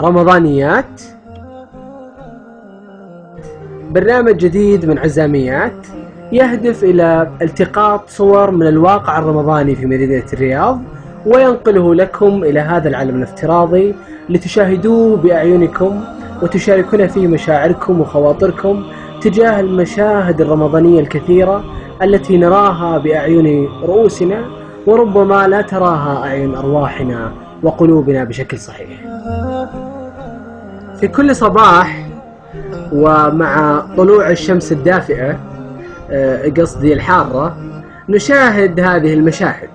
رمضانيات. برنامج جديد من عزاميات يهدف إلى التقاط صور من الواقع الرمضاني في مدينة الرياض وينقله لكم إلى هذا العالم الافتراضي لتشاهدوه بأعينكم وتشاركون فيه مشاعركم وخواطركم تجاه المشاهد الرمضانية الكثيرة التي نراها بأعين رؤوسنا وربما لا تراها أعين أرواحنا. وقلوبنا بشكل صحيح. في كل صباح ومع طلوع الشمس الدافئة آه، قصدي الحارة نشاهد هذه المشاهد.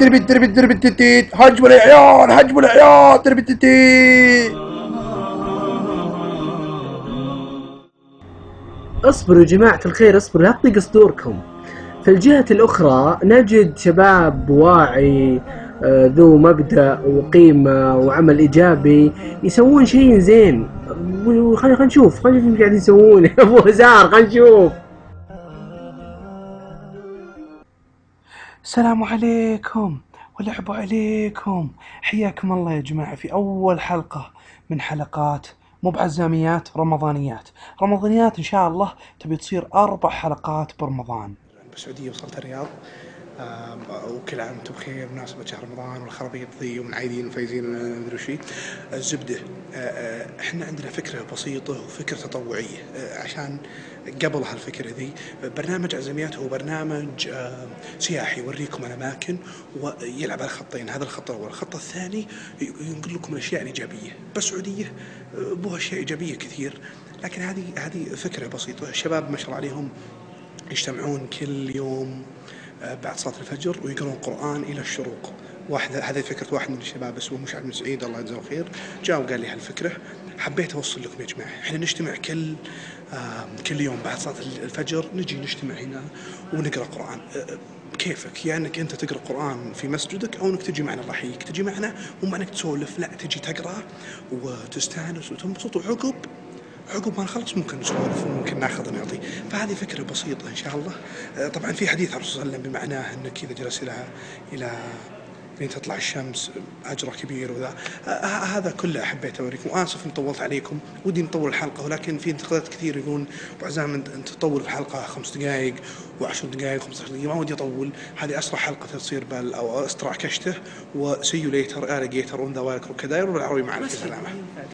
دربي دربي دربي تيتيت هجموا العيال هجموا العيال دربي تيتيت اصبروا يا جماعة الخير اصبروا لا تضيق صدوركم. في الجهة الأخرى نجد شباب واعي آه، ذو مبدأ وقيمة وعمل إيجابي يسوون شيء زين. خلينا نشوف خلينا نشوف قاعدين يسوون. أبو هزار خلينا نشوف. السلام عليكم ولعب عليكم. حياكم الله يا جماعة في أول حلقة من حلقات مو بعزاميات رمضانيات. رمضانيات إن شاء الله تبي تصير أربع حلقات برمضان. بالسعودية وصلت الرياض. آم، وكل عام وأنتم بخير بمناسبة شهر رمضان والخرابيط ذي ومنعيدين وفايزين مدري وشي. الزبدة آه، آه، إحنا عندنا فكرة بسيطة وفكرة تطوعية. آه، عشان قبل هالفكرة ذي برنامج عزميات هو برنامج آه، سياحي يوريكم الأماكن ويلعب على خطين هذا الخط الأول. الخط الثاني ينقل لكم الأشياء الإيجابية. بالسعودية آه، بوها أشياء إيجابية كثير. لكن هذه هذه فكرة بسيطة. الشباب ما شاء الله عليهم يجتمعون كل يوم آه، بعد صلاة الفجر ويقرون قرآن إلى الشروق. واحد هذه فكرة واحد من الشباب اسمه مشعل بن سعيد الله يجزاه خير جاء وقال لي هالفكرة. حبيت أوصل لكم يا جماعة إحنا نجتمع كل آه كل يوم بعد صلاة الفجر نجي نجتمع هنا ونقرأ قرآن. آه، كيفك؟ يا إنك أنت تقرأ قرآن في مسجدك أو إنك تجي معنا الله يحييك تجي معنا مو معناك تسولف لا تجي تقرأ وتستانس وتنبسط وعقب عقب ما نخلص ممكن نسولف وممكن ناخذ ونعطي فهذه فكرة بسيطة إن شاء الله. آه، طبعا في حديث الرسول صلى الله عليه وسلم بمعناه إنك إذا جلس إلى إلى لين تطلع الشمس اجره كبير وذا. آه، آه، هذا كله حبيت اوريكم واسف ان طولت عليكم. ودي نطول الحلقة. ولكن في انتقادات كثير يقولون ابو عزام أنت تطول الحلقة خمس دقائق و10 دقائق 15 دقيقه ما ودي أطول. هذه أسرع حلقة تصير بال أو أسرع كشتة. وسيو ليتر اليجيتر اون ذا وكذا. بالعربي مع ألف سلامة.